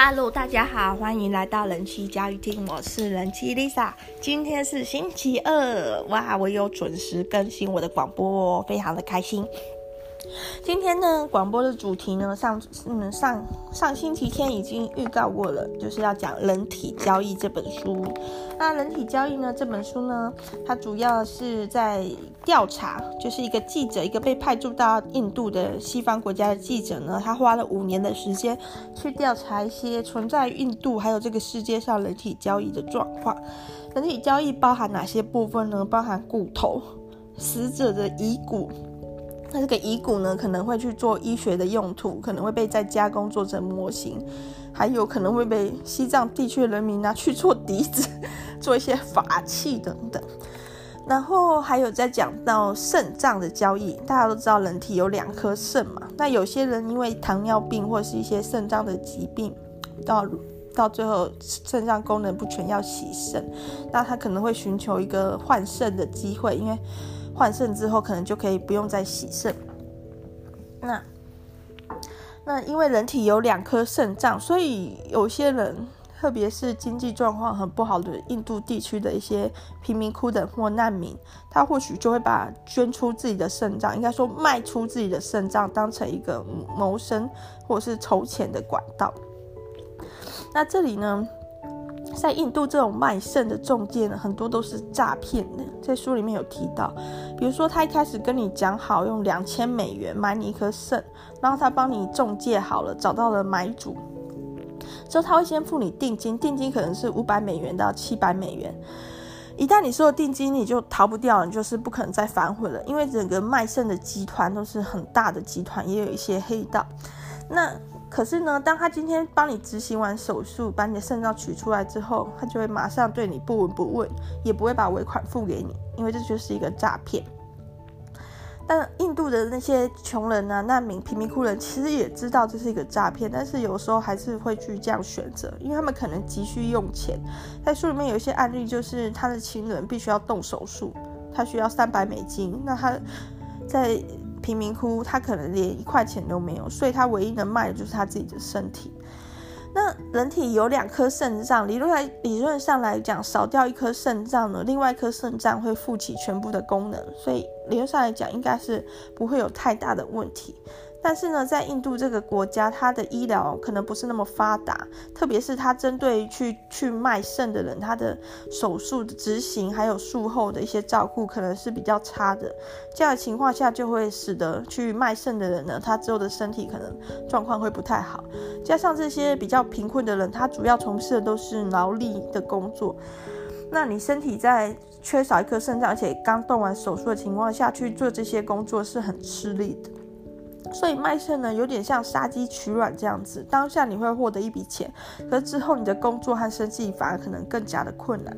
哈喽大家好，欢迎来到人气教育厅，我是人气 Lisa。今天是星期二，哇，我有准时更新我的广播哦，非常的开心。今天呢，广播的主题呢，上嗯上上星期天已经预告过了，就是要讲《人体交易》这本书。那《人体交易》呢这本书呢，它主要是在调查，就是一个记者，一个被派驻到印度的西方国家的记者呢，他花了五年的时间去调查一些存在印度还有这个世界上人体交易的状况。人体交易包含哪些部分呢？包含骨头、死者的遗骨。那这个遗骨呢，可能会去做医学的用途，可能会被再加工做成模型，还有可能会被西藏地区的人民拿去做笛子，做一些法器等等。然后还有在讲到肾脏的交易，大家都知道人体有两颗肾嘛，那有些人因为糖尿病或是一些肾脏的疾病，到到最后肾脏功能不全要洗肾，那他可能会寻求一个换肾的机会，因为。换肾之后，可能就可以不用再洗肾。那那因为人体有两颗肾脏，所以有些人，特别是经济状况很不好的印度地区的一些贫民窟的或难民，他或许就会把捐出自己的肾脏，应该说卖出自己的肾脏，当成一个谋生或是筹钱的管道。那这里呢？在印度，这种卖肾的中介呢，很多都是诈骗的。在书里面有提到，比如说他一开始跟你讲好用两千美元买你一颗肾，然后他帮你中介好了，找到了买主，之后他会先付你定金，定金可能是五百美元到七百美元。一旦你收了定金，你就逃不掉，你就是不可能再反悔了，因为整个卖肾的集团都是很大的集团，也有一些黑道。那可是呢，当他今天帮你执行完手术，把你的肾脏取出来之后，他就会马上对你不闻不问，也不会把尾款付给你，因为这就是一个诈骗。但印度的那些穷人啊、难民、贫民窟人，其实也知道这是一个诈骗，但是有时候还是会去这样选择，因为他们可能急需用钱。在书里面有一些案例，就是他的亲人必须要动手术，他需要三百美金，那他在。贫民窟，他可能连一块钱都没有，所以他唯一能卖的就是他自己的身体。那人体有两颗肾脏，理论来理论上来讲，少掉一颗肾脏呢，另外一颗肾脏会负起全部的功能，所以理论上来讲，应该是不会有太大的问题。但是呢，在印度这个国家，它的医疗可能不是那么发达，特别是它针对去去卖肾的人，他的手术的执行还有术后的一些照顾，可能是比较差的。这样的情况下，就会使得去卖肾的人呢，他之后的身体可能状况会不太好。加上这些比较贫困的人，他主要从事的都是劳力的工作，那你身体在缺少一颗肾脏，而且刚动完手术的情况下去做这些工作，是很吃力的。所以卖肾呢，有点像杀鸡取卵这样子，当下你会获得一笔钱，可是之后你的工作和生计反而可能更加的困难。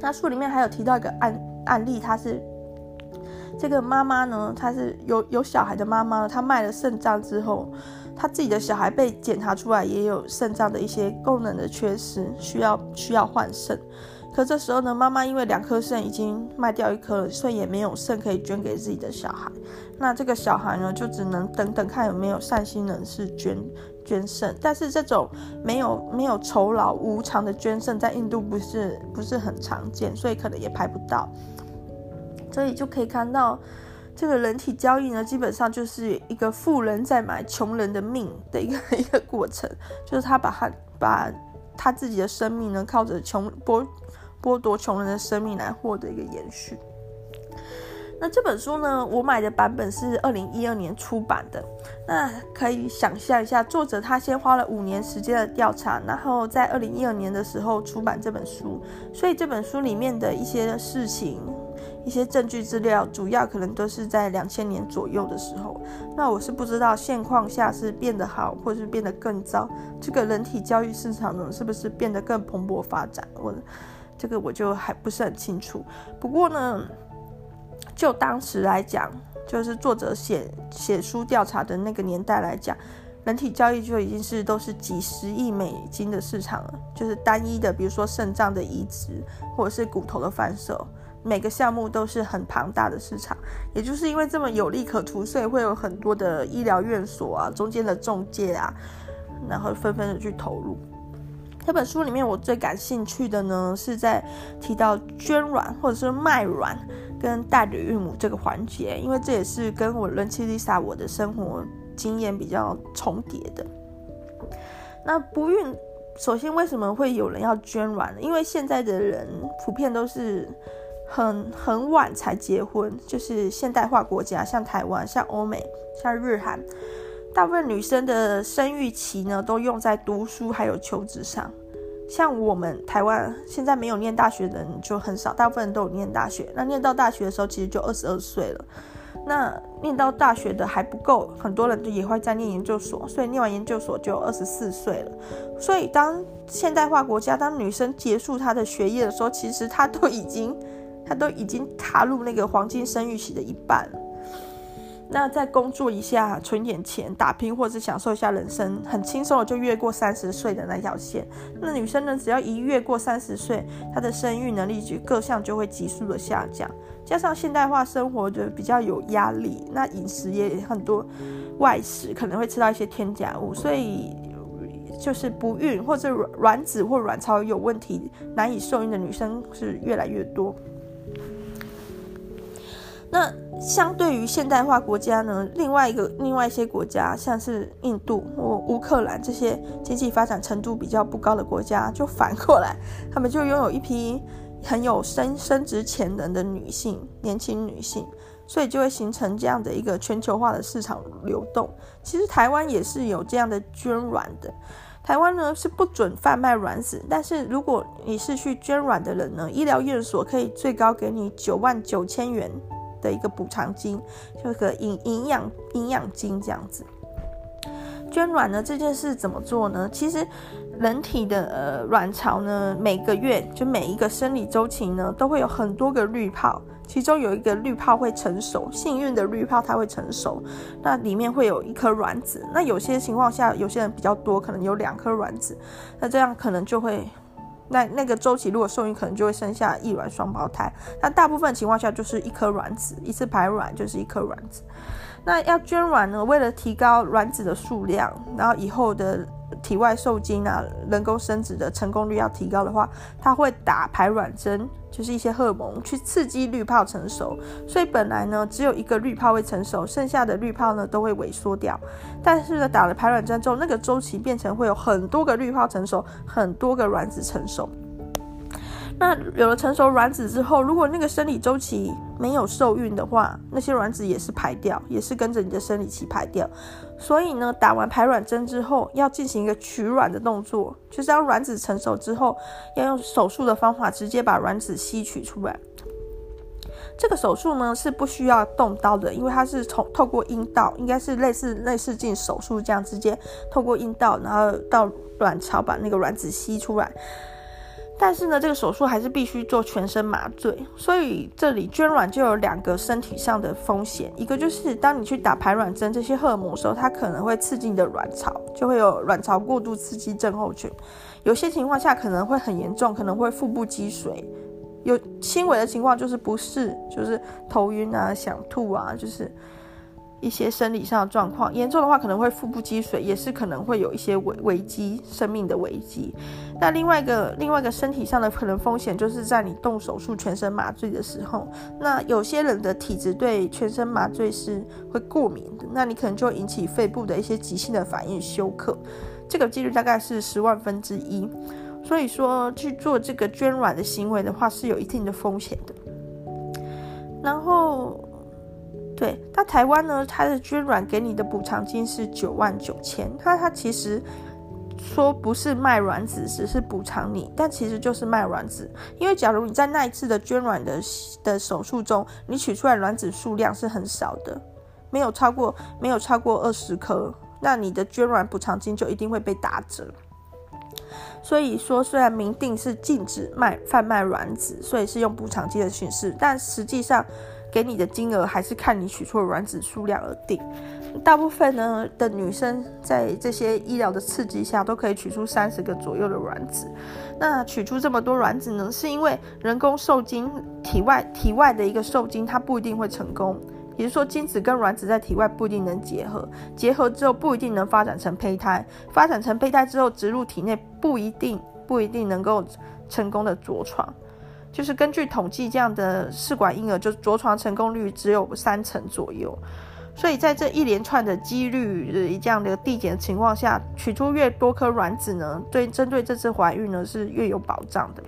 那书里面还有提到一个案案例，他是这个妈妈呢，她是有有小孩的妈妈，她卖了肾脏之后，她自己的小孩被检查出来也有肾脏的一些功能的缺失，需要需要换肾。可这时候呢，妈妈因为两颗肾已经卖掉一颗了，所以也没有肾可以捐给自己的小孩。那这个小孩呢，就只能等等看有没有善心人士捐捐肾。但是这种没有没有酬劳无偿的捐肾，在印度不是不是很常见，所以可能也排不到。所以就可以看到，这个人体交易呢，基本上就是一个富人在买穷人的命的一个 一个过程，就是他把他把他自己的生命呢，靠着穷剥。剥夺穷人的生命来获得一个延续。那这本书呢，我买的版本是二零一二年出版的。那可以想象一下，作者他先花了五年时间的调查，然后在二零一二年的时候出版这本书。所以这本书里面的一些事情、一些证据资料，主要可能都是在两千年左右的时候。那我是不知道现况下是变得好，或是变得更糟。这个人体交易市场呢，是不是变得更蓬勃发展？我。这个我就还不是很清楚。不过呢，就当时来讲，就是作者写写书调查的那个年代来讲，人体交易就已经是都是几十亿美金的市场了。就是单一的，比如说肾脏的移植或者是骨头的贩售，每个项目都是很庞大的市场。也就是因为这么有利可图，所以会有很多的医疗院所啊，中间的中介啊。然后纷纷的去投入。这本书里面，我最感兴趣的呢，是在提到捐卵或者是卖卵跟代理孕母这个环节，因为这也是跟我人妻 Lisa 我的生活经验比较重叠的。那不孕，首先为什么会有人要捐卵呢？因为现在的人普遍都是很很晚才结婚，就是现代化国家，像台湾、像欧美、像日韩。大部分女生的生育期呢，都用在读书还有求职上。像我们台湾现在没有念大学的人就很少，大部分人都有念大学。那念到大学的时候，其实就二十二岁了。那念到大学的还不够，很多人就也会在念研究所，所以念完研究所就二十四岁了。所以当现代化国家，当女生结束她的学业的时候，其实她都已经，她都已经踏入那个黄金生育期的一半。那再工作一下，存点钱，打拼，或者是享受一下人生，很轻松的就越过三十岁的那条线。那女生呢，只要一越过三十岁，她的生育能力就各项就会急速的下降。加上现代化生活就比较有压力，那饮食也很多外食，可能会吃到一些添加物，所以就是不孕或者卵子或卵巢有问题，难以受孕的女生是越来越多。那相对于现代化国家呢，另外一个另外一些国家，像是印度或乌克兰这些经济发展程度比较不高的国家，就反过来，他们就拥有一批很有生生殖潜能的女性，年轻女性，所以就会形成这样的一个全球化的市场流动。其实台湾也是有这样的捐卵的，台湾呢是不准贩卖卵子，但是如果你是去捐卵的人呢，医疗院所可以最高给你九万九千元。的一个补偿金，就是个营营养营养金这样子。捐卵呢这件事怎么做呢？其实人体的呃卵巢呢，每个月就每一个生理周期呢，都会有很多个滤泡，其中有一个滤泡会成熟，幸运的滤泡它会成熟，那里面会有一颗卵子。那有些情况下，有些人比较多，可能有两颗卵子，那这样可能就会。那那个周期如果受孕，可能就会生下一卵双胞胎。那大部分情况下就是一颗卵子，一次排卵就是一颗卵子。那要捐卵呢，为了提高卵子的数量，然后以后的。体外受精啊，人工生殖的成功率要提高的话，它会打排卵针，就是一些荷尔蒙去刺激滤泡成熟。所以本来呢，只有一个滤泡会成熟，剩下的滤泡呢都会萎缩掉。但是呢，打了排卵针之后，那个周期变成会有很多个滤泡成熟，很多个卵子成熟。那有了成熟卵子之后，如果那个生理周期没有受孕的话，那些卵子也是排掉，也是跟着你的生理期排掉。所以呢，打完排卵针之后，要进行一个取卵的动作，就是当卵子成熟之后，要用手术的方法直接把卵子吸取出来。这个手术呢是不需要动刀的，因为它是从透过阴道，应该是类似内视镜手术这样，直接透过阴道，然后到卵巢把那个卵子吸出来。但是呢，这个手术还是必须做全身麻醉，所以这里捐卵就有两个身体上的风险，一个就是当你去打排卵针这些荷尔蒙的时候，它可能会刺激你的卵巢，就会有卵巢过度刺激症候群，有些情况下可能会很严重，可能会腹部积水，有轻微的情况就是不适，就是头晕啊、想吐啊，就是。一些生理上的状况，严重的话可能会腹部积水，也是可能会有一些危危机，生命的危机。那另外一个另外一个身体上的可能风险，就是在你动手术全身麻醉的时候，那有些人的体质对全身麻醉是会过敏的，那你可能就引起肺部的一些急性的反应休克，这个几率大概是十万分之一。所以说去做这个捐卵的行为的话，是有一定的风险的。然后。对，那台湾呢，它的捐卵给你的补偿金是九万九千，它它其实说不是卖卵子，只是补偿你，但其实就是卖卵子，因为假如你在那一次的捐卵的的手术中，你取出来卵子数量是很少的，没有超过没有超过二十颗，那你的捐卵补偿金就一定会被打折。所以说，虽然明定是禁止卖贩卖卵子，所以是用补偿金的形式，但实际上。给你的金额还是看你取出的卵子数量而定。大部分呢的女生在这些医疗的刺激下，都可以取出三十个左右的卵子。那取出这么多卵子呢，是因为人工受精体外体外的一个受精，它不一定会成功。也就是说，精子跟卵子在体外不一定能结合，结合之后不一定能发展成胚胎，发展成胚胎之后植入体内不一定不一定能够成功的着床。就是根据统计，这样的试管婴儿就着床成功率只有三成左右。所以在这一连串的几率这样的递减情况下，取出越多颗卵子呢，对针对这次怀孕呢是越有保障的。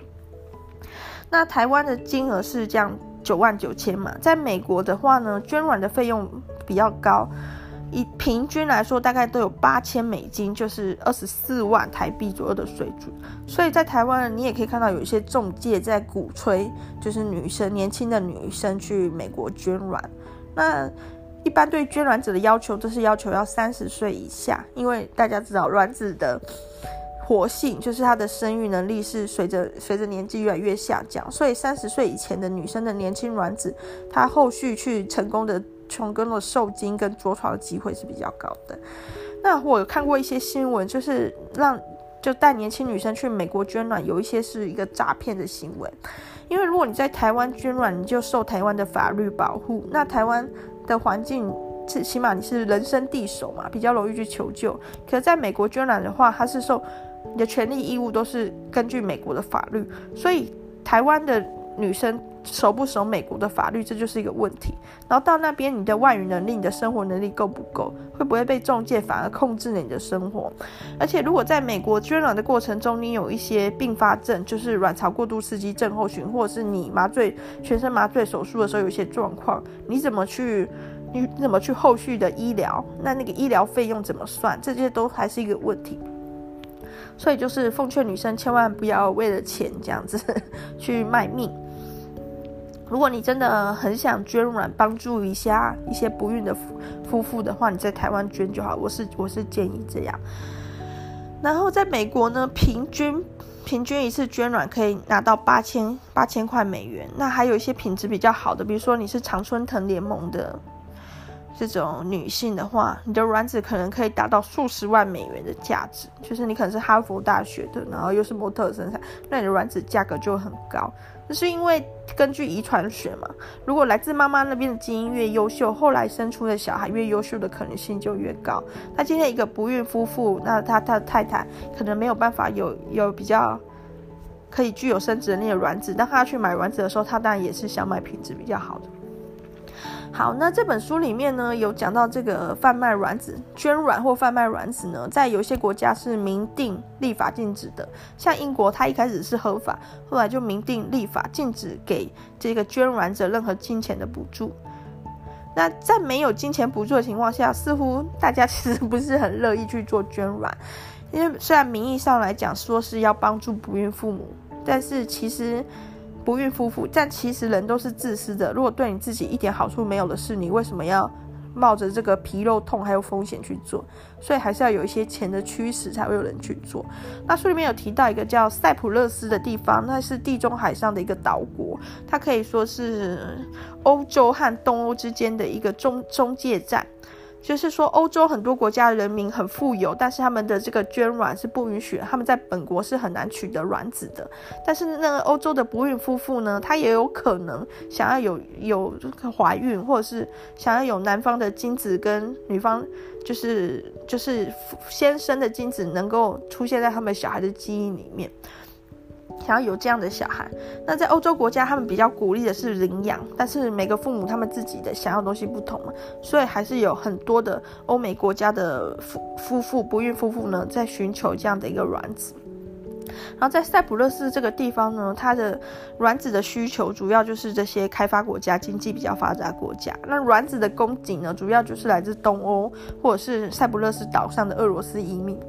那台湾的金额是这样。九万九千嘛，在美国的话呢，捐卵的费用比较高，以平均来说大概都有八千美金，就是二十四万台币左右的水准。所以在台湾，你也可以看到有一些中介在鼓吹，就是女生年轻的女生去美国捐卵。那一般对捐卵者的要求都是要求要三十岁以下，因为大家知道卵子的。活性就是她的生育能力是随着随着年纪越来越下降，所以三十岁以前的女生的年轻卵子，她后续去成功的成功的受精跟着床的机会是比较高的。那我有看过一些新闻，就是让就带年轻女生去美国捐卵，有一些是一个诈骗的行为，因为如果你在台湾捐卵，你就受台湾的法律保护，那台湾的环境。是起码你是人生地首嘛，比较容易去求救。可是在美国捐卵的话，它是受你的权利义务都是根据美国的法律，所以台湾的女生守不守美国的法律，这就是一个问题。然后到那边，你的外语能力、你的生活能力够不够？会不会被中介反而控制了你的生活？而且如果在美国捐卵的过程中，你有一些并发症，就是卵巢过度刺激症候群，或者是你麻醉全身麻醉手术的时候有一些状况，你怎么去？你怎么去后续的医疗？那那个医疗费用怎么算？这些都还是一个问题。所以就是奉劝女生千万不要为了钱这样子 去卖命。如果你真的很想捐卵，帮助一下一些不孕的夫夫妇的话，你在台湾捐就好。我是我是建议这样。然后在美国呢，平均平均一次捐卵可以拿到八千八千块美元。那还有一些品质比较好的，比如说你是常春藤联盟的。这种女性的话，你的卵子可能可以达到数十万美元的价值，就是你可能是哈佛大学的，然后又是模特身材，那你的卵子价格就很高。这是因为根据遗传学嘛，如果来自妈妈那边的基因越优秀，后来生出的小孩越优秀的可能性就越高。那今天一个不孕夫妇，那他他的太太可能没有办法有有比较可以具有生殖能力的卵子，当他去买卵子的时候，他当然也是想买品质比较好的。好，那这本书里面呢，有讲到这个贩卖卵子、捐卵或贩卖卵子呢，在有些国家是明定立法禁止的。像英国，它一开始是合法，后来就明定立法禁止给这个捐卵者任何金钱的补助。那在没有金钱补助的情况下，似乎大家 其实不是很乐意去做捐卵，因为虽然名义上来讲说是要帮助不孕父母，但是其实。不孕夫妇，但其实人都是自私的。如果对你自己一点好处没有的事，你为什么要冒着这个皮肉痛还有风险去做？所以还是要有一些钱的驱使，才会有人去做。那书里面有提到一个叫塞浦路斯的地方，那是地中海上的一个岛国，它可以说是欧洲和东欧之间的一个中中介站。就是说，欧洲很多国家人民很富有，但是他们的这个捐卵是不允许，他们在本国是很难取得卵子的。但是那个欧洲的不孕夫妇呢，他也有可能想要有有怀孕，或者是想要有男方的精子跟女方，就是就是先生的精子能够出现在他们小孩的基因里面。想要有这样的小孩，那在欧洲国家，他们比较鼓励的是领养，但是每个父母他们自己的想要东西不同嘛，所以还是有很多的欧美国家的夫夫妇不孕夫妇呢，在寻求这样的一个卵子。然后在塞浦路斯这个地方呢，它的卵子的需求主要就是这些开发国家、经济比较发达国家。那卵子的供给呢，主要就是来自东欧或者是塞浦路斯岛上的俄罗斯移民。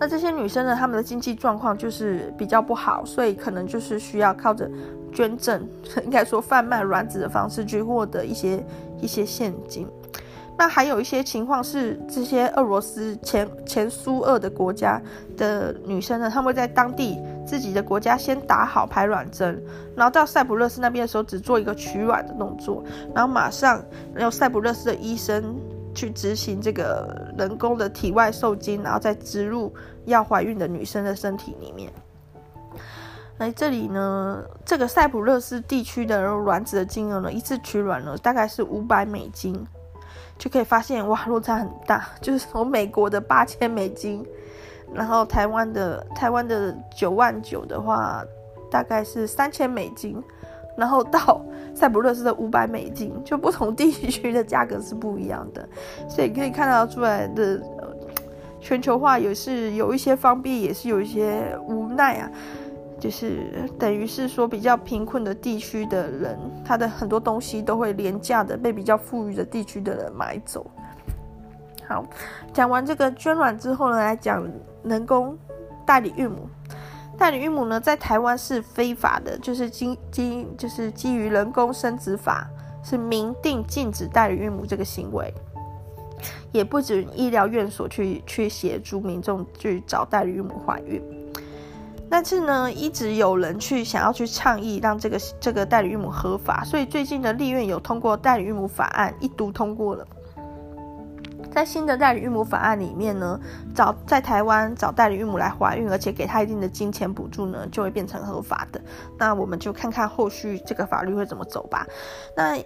那这些女生呢，她们的经济状况就是比较不好，所以可能就是需要靠着捐赠，应该说贩卖卵子的方式去获得一些一些现金。那还有一些情况是，这些俄罗斯前前苏俄的国家的女生呢，她们在当地自己的国家先打好排卵针，然后到塞浦路斯那边的时候只做一个取卵的动作，然后马上有塞浦路斯的医生。去执行这个人工的体外受精，然后再植入要怀孕的女生的身体里面。来这里呢，这个塞浦路斯地区的卵子的金额呢，一次取卵呢大概是五百美金，就可以发现哇，落差很大。就是从美国的八千美金，然后台湾的台湾的九万九的话，大概是三千美金，然后到塞浦路斯的五百美金，就不同地区的价格是不一样的，所以可以看到出来的。全球化也是有一些方便，也是有一些无奈啊。就是等于是说，比较贫困的地区的人，他的很多东西都会廉价的被比较富裕的地区的人买走。好，讲完这个捐卵之后呢，来讲人工代理孕母。代理孕母呢，在台湾是非法的，就是基基就是基于人工生殖法是明定禁止代理孕母这个行为。也不准医疗院所去去协助民众去找代理孕母怀孕，但是呢，一直有人去想要去倡议让这个这个代理孕母合法，所以最近的立院有通过代理孕母法案，一读通过了。在新的代理孕母法案里面呢，找在台湾找代理孕母来怀孕，而且给她一定的金钱补助呢，就会变成合法的。那我们就看看后续这个法律会怎么走吧。那。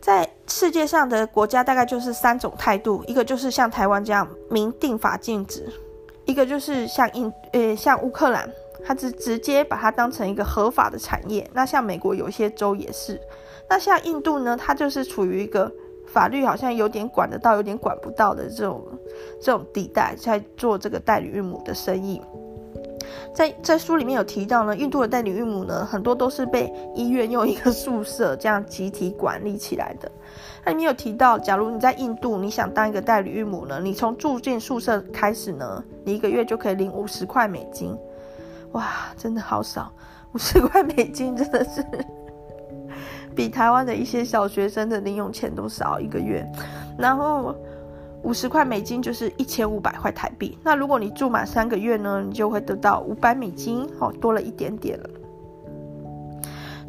在世界上的国家大概就是三种态度，一个就是像台湾这样明定法禁止，一个就是像印呃像乌克兰，它直直接把它当成一个合法的产业。那像美国有些州也是，那像印度呢，它就是处于一个法律好像有点管得到，有点管不到的这种这种地带，在做这个代理孕母的生意。在在书里面有提到呢，印度的代理孕母呢，很多都是被医院用一个宿舍这样集体管理起来的。那里面有提到，假如你在印度，你想当一个代理孕母呢，你从住进宿舍开始呢，你一个月就可以领五十块美金。哇，真的好少，五十块美金真的是比台湾的一些小学生的零用钱都少一个月。然后。五十块美金就是一千五百块台币。那如果你住满三个月呢，你就会得到五百美金，哦，多了一点点了。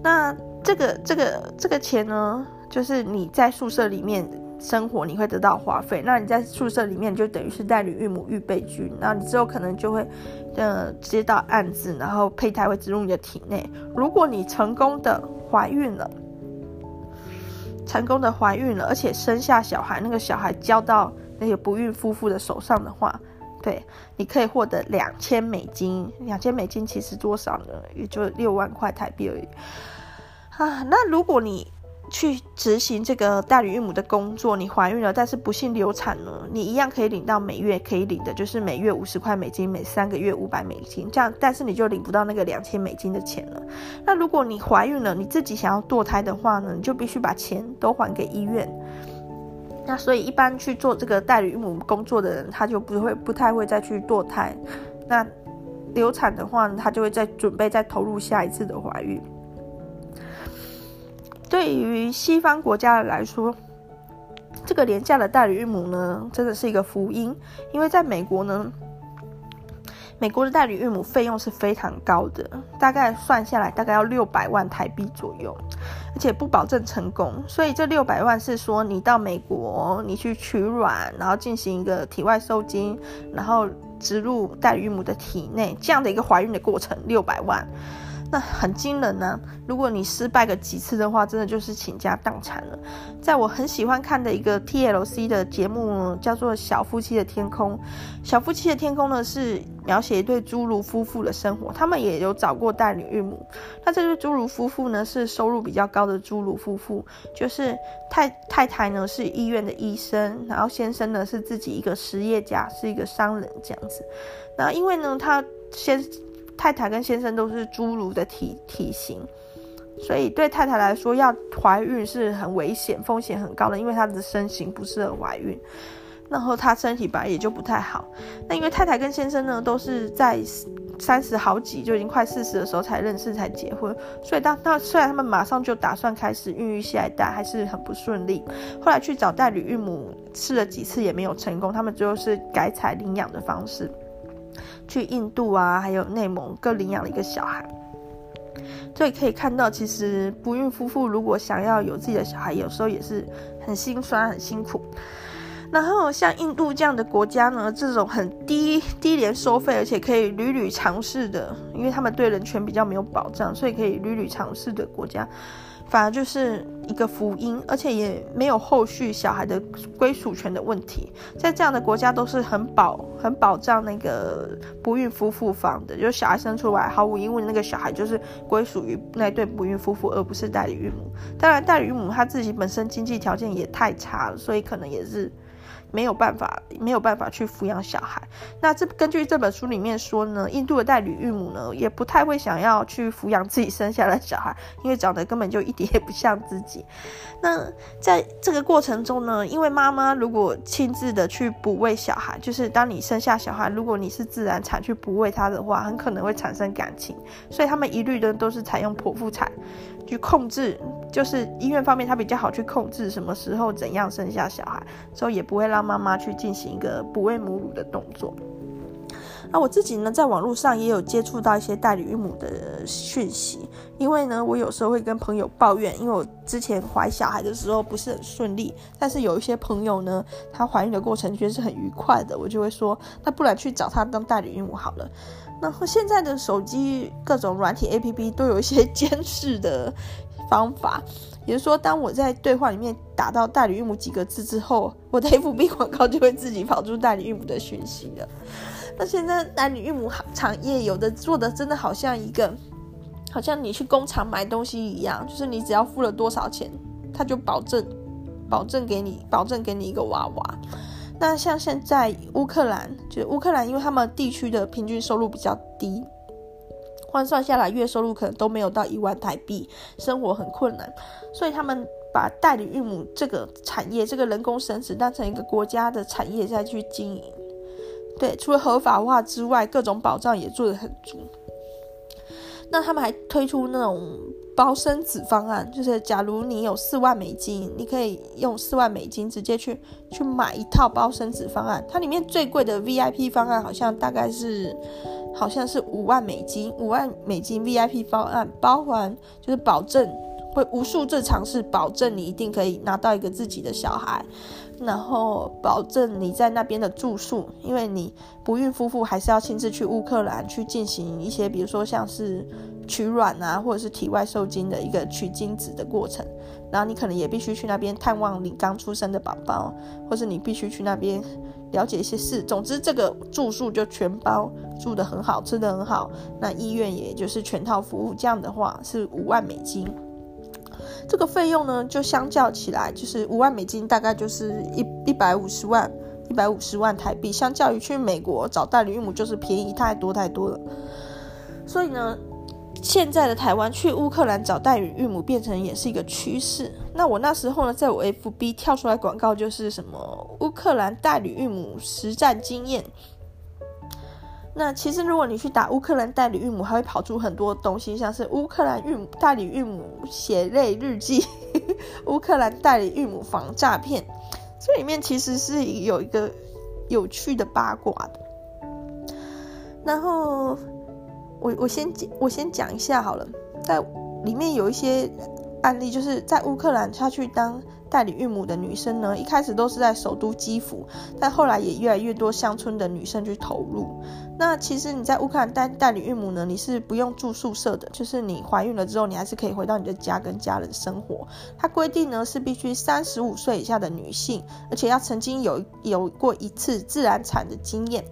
那这个这个这个钱呢，就是你在宿舍里面生活，你会得到花费。那你在宿舍里面就等于是代理孕母预备军，那你之后可能就会呃接到案子，然后胚胎会植入你的体内。如果你成功的怀孕了，成功的怀孕了，而且生下小孩，那个小孩交到。那些不孕夫妇的手上的话，对，你可以获得两千美金。两千美金其实多少呢？也就六万块台币而已。啊，那如果你去执行这个代理孕母的工作，你怀孕了，但是不幸流产了，你一样可以领到每月可以领的，就是每月五十块美金，每三个月五百美金，这样，但是你就领不到那个两千美金的钱了。那如果你怀孕了，你自己想要堕胎的话呢，你就必须把钱都还给医院。那所以一般去做这个代理孕母工作的人，他就不会不太会再去堕胎。那流产的话呢，他就会再准备再投入下一次的怀孕。对于西方国家来说，这个廉价的代理孕母呢，真的是一个福音，因为在美国呢。美国的代理孕母费用是非常高的，大概算下来大概要六百万台币左右，而且不保证成功。所以这六百万是说你到美国，你去取卵，然后进行一个体外受精，然后植入代理孕母的体内，这样的一个怀孕的过程，六百万。那很惊人呢、如果你失败个几次的话，真的就是倾家荡产了。在我很喜欢看的一个 TLC 的节目，叫做《小夫妻的天空》。小夫妻的天空呢，是描写一对侏儒夫妇的生活。他们也有找过代理孕母。那这对侏儒夫妇呢，是收入比较高的侏儒夫妇，就是太太太呢是医院的医生，然后先生呢是自己一个实业家，是一个商人这样子。那因为呢，他先。太太跟先生都是侏儒的体体型，所以对太太来说，要怀孕是很危险、风险很高的，因为她的身形不适合怀孕，然后她身体本来也就不太好。那因为太太跟先生呢，都是在三十好几就已经快四十的时候才认识、才结婚，所以当那虽然他们马上就打算开始孕育下一代，还是很不顺利。后来去找代理孕母试了几次也没有成功，他们最后是改采领养的方式。去印度啊，还有内蒙各领养了一个小孩，所以可以看到，其实不孕夫妇如果想要有自己的小孩，有时候也是很心酸、很辛苦。然后像印度这样的国家呢，这种很低低廉收费，而且可以屡屡尝试的，因为他们对人权比较没有保障，所以可以屡屡尝试的国家。反而就是一个福音，而且也没有后续小孩的归属权的问题。在这样的国家都是很保、很保障那个不孕夫妇方的，就是小孩生出来，毫无疑问那个小孩就是归属于那对不孕夫妇，而不是代理孕母。当然，代理孕母她自己本身经济条件也太差了，所以可能也是。没有办法，没有办法去抚养小孩。那这根据这本书里面说呢，印度的代理孕母呢，也不太会想要去抚养自己生下的小孩，因为长得根本就一点也不像自己。那在这个过程中呢，因为妈妈如果亲自的去哺喂小孩，就是当你生下小孩，如果你是自然产去哺喂他的话，很可能会产生感情，所以他们一律的都是采用剖腹产。去控制，就是医院方面，他比较好去控制什么时候怎样生下小孩，所以也不会让妈妈去进行一个哺喂母乳的动作。那我自己呢，在网络上也有接触到一些代理孕母的讯息，因为呢，我有时候会跟朋友抱怨，因为我之前怀小孩的时候不是很顺利，但是有一些朋友呢，她怀孕的过程觉得是很愉快的，我就会说，那不然去找她当代理孕母好了。然后现在的手机各种软体 APP 都有一些 监视的方法，也就是说，当我在对话里面打到代理孕母几个字之后，我的 FB 广告就会自己跑出代理孕母的讯息了。那现在代理孕母产业有的做的真的好像一个，好像你去工厂买东西一样，就是你只要付了多少钱，他就保证保证给你保证给你一个娃娃。那像现在乌克兰，就是乌克兰，因为他们地区的平均收入比较低，换算下来月收入可能都没有到一万台币，生活很困难，所以他们把代理孕母这个产业，这个人工生殖当成一个国家的产业再去经营。对，除了合法化之外，各种保障也做得很足。那他们还推出那种。包生子方案就是，假如你有四万美金，你可以用四万美金直接去去买一套包生子方案。它里面最贵的 VIP 方案好像大概是，好像是五万美金，五万美金 VIP 方案包含就是保证会无数次尝试，保证你一定可以拿到一个自己的小孩。然后保证你在那边的住宿，因为你不孕夫妇还是要亲自去乌克兰去进行一些，比如说像是取卵啊，或者是体外受精的一个取精子的过程。然后你可能也必须去那边探望你刚出生的宝宝，或是你必须去那边了解一些事。总之，这个住宿就全包，住得很好，吃得很好。那医院也就是全套服务，这样的话是五万美金。这个费用呢，就相较起来，就是五万美金，大概就是一一百五十万，一百五十万台币。相较于去美国找代理孕母，就是便宜太多太多了。所以呢，现在的台湾去乌克兰找代理孕母，变成也是一个趋势。那我那时候呢，在我 FB 跳出来广告，就是什么乌克兰代理孕母实战经验。那其实，如果你去打乌克兰代理孕母，还会跑出很多东西，像是乌克兰孕代理孕母血泪日记，乌克兰代理孕母防诈骗，这里面其实是有一个有趣的八卦的。然后我我先讲我先讲一下好了，在里面有一些案例，就是在乌克兰他去当。代理孕母的女生呢，一开始都是在首都基辅，但后来也越来越多乡村的女生去投入。那其实你在乌克兰代代理孕母呢，你是不用住宿舍的，就是你怀孕了之后，你还是可以回到你的家跟家人生活。它规定呢是必须三十五岁以下的女性，而且要曾经有有过一次自然产的经验。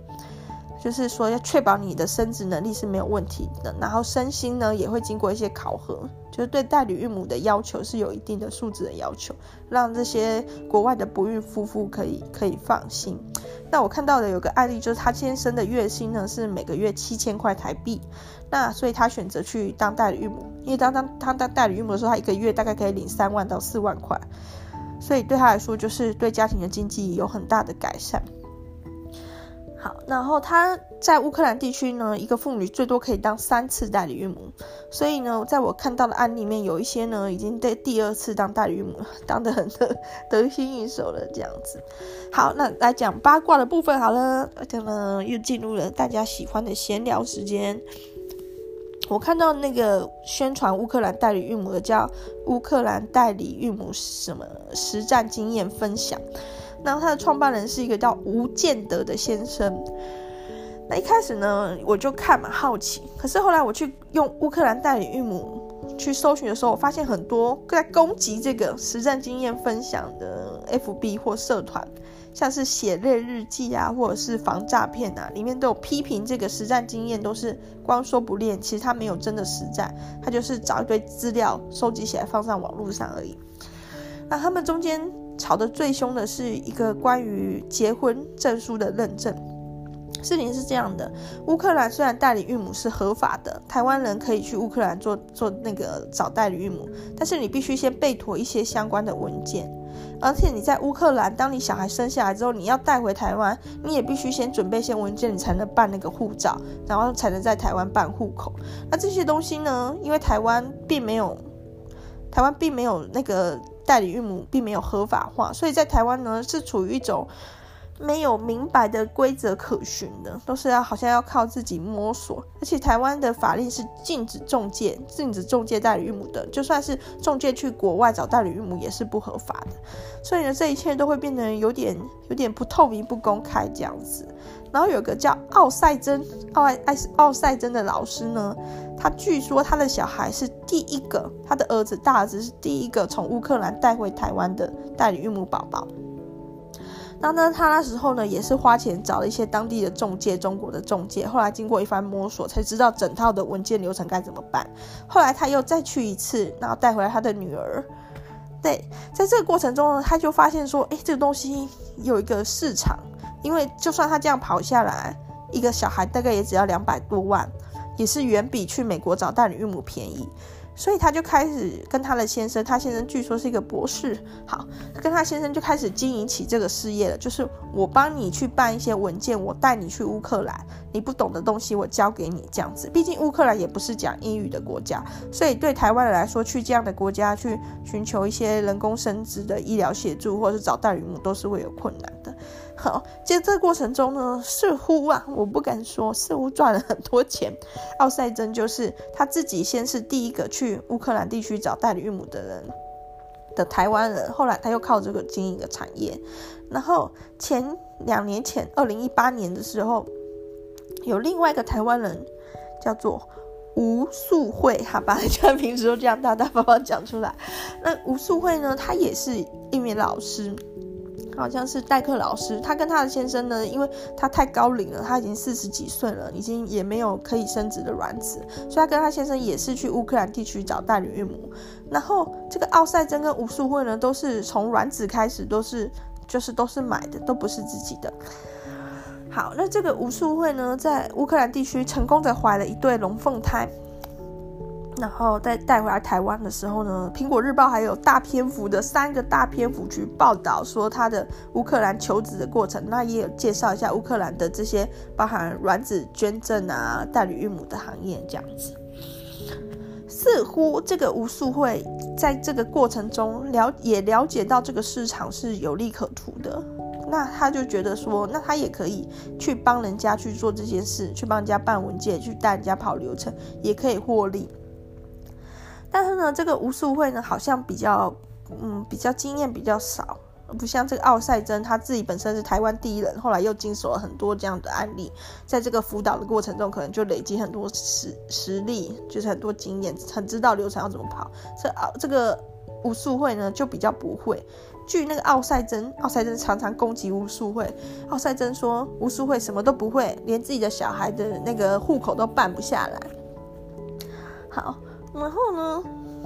就是说，要确保你的生殖能力是没有问题的，然后身心呢也会经过一些考核，就是对代理孕母的要求是有一定的素质的要求，让这些国外的不孕夫妇可以可以放心。那我看到的有个案例，就是他先生的月薪呢是每个月七千块台币，那所以他选择去当代理孕母，因为当当他当代理孕母的时候，他一个月大概可以领三万到四万块，所以对他来说就是对家庭的经济有很大的改善。好，然后他在乌克兰地区呢，一个妇女最多可以当三次代理孕母，所以呢，在我看到的案例里面，有一些呢已经在第二次当代理孕母，当得很得得心应手了这样子。好，那来讲八卦的部分好了，而且呢又进入了大家喜欢的闲聊时间。我看到那个宣传乌克兰代理孕母的叫乌克兰代理孕母什么实战经验分享。然后他的创办人是一个叫吴建德的先生。那一开始呢，我就看嘛，好奇。可是后来我去用乌克兰代理孕母去搜寻的时候，我发现很多在攻击这个实战经验分享的 FB 或社团，像是血泪日记啊，或者是防诈骗啊，里面都有批评这个实战经验都是光说不练，其实他没有真的实战，他就是找一堆资料收集起来放上网络上而已。那他们中间吵得最凶的是一个关于结婚证书的认证。事情是这样的，乌克兰虽然代理孕母是合法的，台湾人可以去乌克兰做做那个找代理孕母，但是你必须先备妥一些相关的文件，而且你在乌克兰，当你小孩生下来之后，你要带回台湾，你也必须先准备一些文件，你才能办那个护照，然后才能在台湾办户口。那这些东西呢，因为台湾并没有，台湾并没有那个代理孕母并没有合法化，所以在台湾呢是处于一种。没有明白的规则可循的，都是要好像要靠自己摸索。而且台湾的法令是禁止中介、禁止中介代理孕母的，就算是中介去国外找代理孕母也是不合法的。所以呢，这一切都会变得有点、有点不透明、不公开这样子。然后有个叫奥赛珍、奥爱爱奥赛珍的老师呢，他据说他的小孩是第一个，他的儿子大儿子是第一个从乌克兰带回台湾的代理孕母宝宝。然后呢，他那时候呢也是花钱找了一些当地的中介，中国的中介。后来经过一番摸索，才知道整套的文件流程该怎么办。后来他又再去一次，然后带回来他的女儿。对，在这个过程中呢，他就发现说，诶，这个东西有一个市场，因为就算他这样跑下来，一个小孩大概也只要两百多万，也是远比去美国找代理孕母便宜。所以他就开始跟他的先生，他先生据说是一个博士，好，跟他先生就开始经营起这个事业了。就是我帮你去办一些文件，我带你去乌克兰，你不懂的东西我教给你，这样子。毕竟乌克兰也不是讲英语的国家，所以对台湾人来说，去这样的国家去寻求一些人工生殖的医疗协助，或者是找代理母，都是会有困难的。好，其实这个过程中呢，似乎啊，我不敢说，似乎赚了很多钱。奥赛珍就是他自己先是第一个去乌克兰地区找代理孕母的人的台湾人，后来他又靠这个经营一个产业。然后前两年前，二零一八年的时候，有另外一个台湾人叫做吴素慧，好吧，像平时都这样大大方方讲出来。那吴素慧呢，他也是一名老师。好像是代课老师，他跟他的先生呢，因为他太高龄了，他已经四十几岁了，已经也没有可以生殖的卵子，所以他跟他先生也是去乌克兰地区找代理孕母。然后这个奥赛珍跟吴素慧呢，都是从卵子开始，都是就是都是买的，都不是自己的。好，那这个吴素慧呢，在乌克兰地区成功的怀了一对龙凤胎。然后再带回来台湾的时候呢，苹果日报还有大篇幅的三个大篇幅去报道说他的乌克兰求职的过程，那也有介绍一下乌克兰的这些包含卵子捐赠啊、代理孕母的行业这样子。似乎这个吴素慧在这个过程中了也了解到这个市场是有利可图的，那他就觉得说，那他也可以去帮人家去做这件事，去帮人家办文件，去带人家跑流程，也可以获利。但是呢，这个吴素慧呢，好像比较，嗯，比较经验比较少，不像这个奥赛珍，他自己本身是台湾第一人，后来又经手了很多这样的案例，在这个辅导的过程中，可能就累积很多实实力，就是很多经验，很知道流程要怎么跑。这奥这个吴素慧呢，就比较不会。据那个奥赛珍，奥赛珍常常攻击吴素慧，奥赛珍说吴素慧什么都不会，连自己的小孩的那个户口都办不下来。好。然后呢，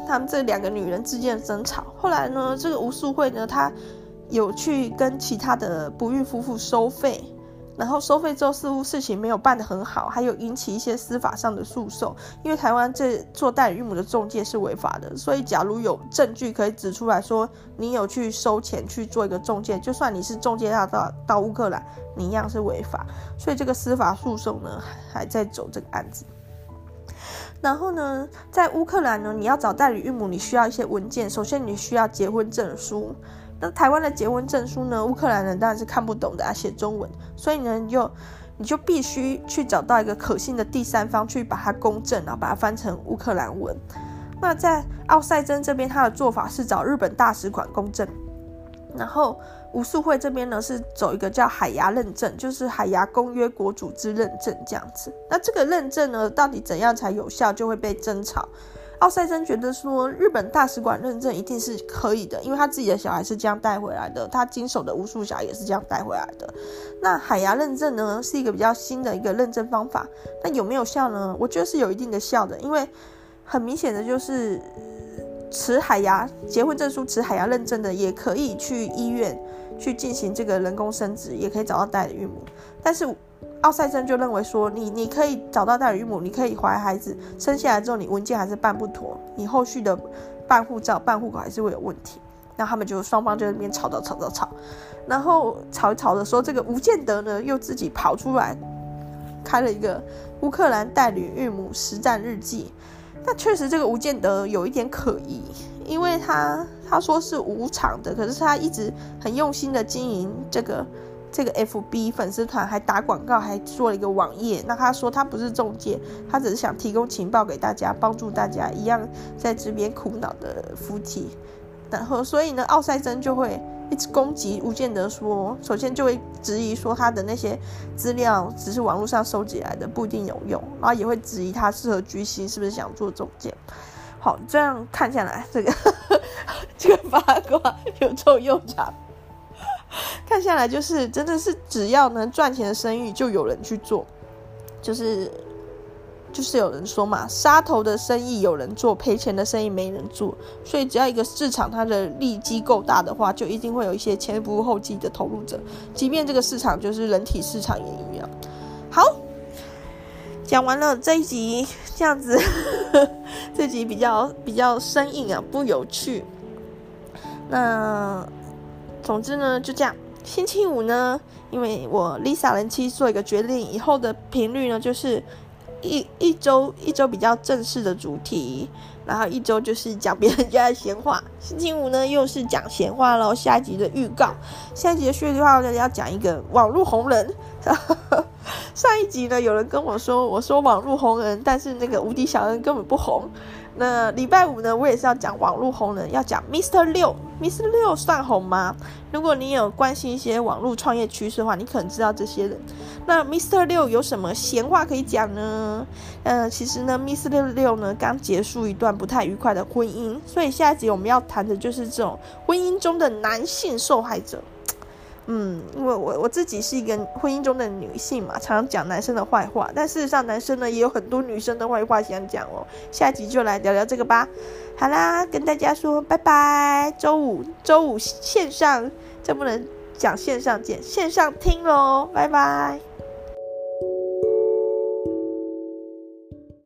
他们这两个女人之间的争吵，后来呢，这个吴素慧呢，她有去跟其他的不孕夫妇收费，然后收费之后似乎事情没有办得很好，还有引起一些司法上的诉讼。因为台湾这做代孕母的中介是违法的，所以假如有证据可以指出来说你有去收钱去做一个中介，就算你是中介到到到乌克兰，你一样是违法。所以这个司法诉讼呢，还在走这个案子。然后呢，在乌克兰呢，你要找代理孕母，你需要一些文件。首先，你需要结婚证书。那台湾的结婚证书呢，乌克兰人当然是看不懂的啊，写中文。所以呢，你就你就必须去找到一个可信的第三方，去把它公证，然后把它翻成乌克兰文。那在奥赛珍这边，他的做法是找日本大使馆公证。然后无数会这边呢是走一个叫海牙认证，就是海牙公约国组织认证这样子。那这个认证呢，到底怎样才有效，就会被争吵。奥赛珍觉得说，日本大使馆认证一定是可以的，因为他自己的小孩是这样带回来的，他经手的无数小孩也是这样带回来的。那海牙认证呢，是一个比较新的一个认证方法，那有没有效呢？我觉得是有一定的效的，因为很明显的就是持海牙结婚证书、持海牙认证的，也可以去医院去进行这个人工生殖，也可以找到代理孕母，但是。奥赛珍就认为说，你你可以找到代理孕母，你可以怀孩子，生下来之后你文件还是办不妥，你后续的办护照、办户口还是会有问题。那他们就双方就在那边吵吵吵吵吵，然后吵一吵的时候，这个吴建德呢又自己跑出来开了一个乌克兰代理孕母实战日记。那确实这个吴建德有一点可疑，因为他他说是无偿的，可是他一直很用心的经营这个。这个 FB 粉丝团还打广告，还做了一个网页。那他说他不是中介，他只是想提供情报给大家，帮助大家一样在这边苦恼的夫妻。然后，所以呢，奥赛珍就会一直攻击吴建德说，首先就会质疑说他的那些资料只是网络上收集来的，不一定有用。然后也会质疑他适合居心，是不是想做中介？好，这样看下来，这个 这个八卦有臭又长。看下来就是真的是只要能赚钱的生意就有人去做，就是就是有人说嘛，杀头的生意有人做，赔钱的生意没人做。所以只要一个市场它的利基够大的话，就一定会有一些前仆后继的投入者，即便这个市场就是人体市场也一样。好，讲完了这一集，这样子，这集比较比较生硬啊，不有趣。那。总之呢，就这样。星期五呢，因为我 Lisa 人妻做一个决定，以后的频率呢，就是一一周一周比较正式的主题，然后一周就是讲别人家的闲话。星期五呢，又是讲闲话喽。下一集的预告，下一集的序的话，要讲一个网络红人。上一集呢，有人跟我说，我说网络红人，但是那个无敌小恩根本不红。那礼拜五呢，我也是要讲网络红人，要讲 Mr. 六，Mr. 六算红吗？如果你有关心一些网络创业趋势的话，你可能知道这些人。那 Mr. 六有什么闲话可以讲呢？呃，其实呢，Mr. 六六呢刚结束一段不太愉快的婚姻，所以下一集我们要谈的就是这种婚姻中的男性受害者。嗯，因为我我自己是一个婚姻中的女性嘛，常常讲男生的坏话，但事实上男生呢也有很多女生的坏话想讲哦。下集就来聊聊这个吧。好啦，跟大家说拜拜。周五周五线上，这不能讲线上见，线上听喽，拜拜。